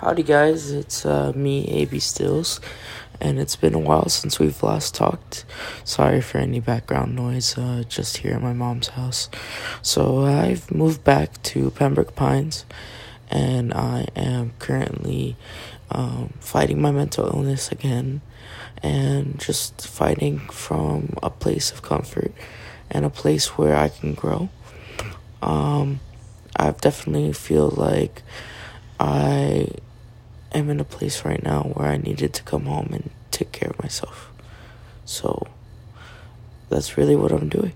Howdy, guys. It's uh, me, AB Stills, and it's been a while since we've last talked. Sorry for any background noise, uh, just here at my mom's house. So, I've moved back to Pembroke Pines, and I am currently um, fighting my mental illness again, and just fighting from a place of comfort and a place where I can grow. Um, I definitely feel like I am in a place right now where I needed to come home and take care of myself. So that's really what I'm doing.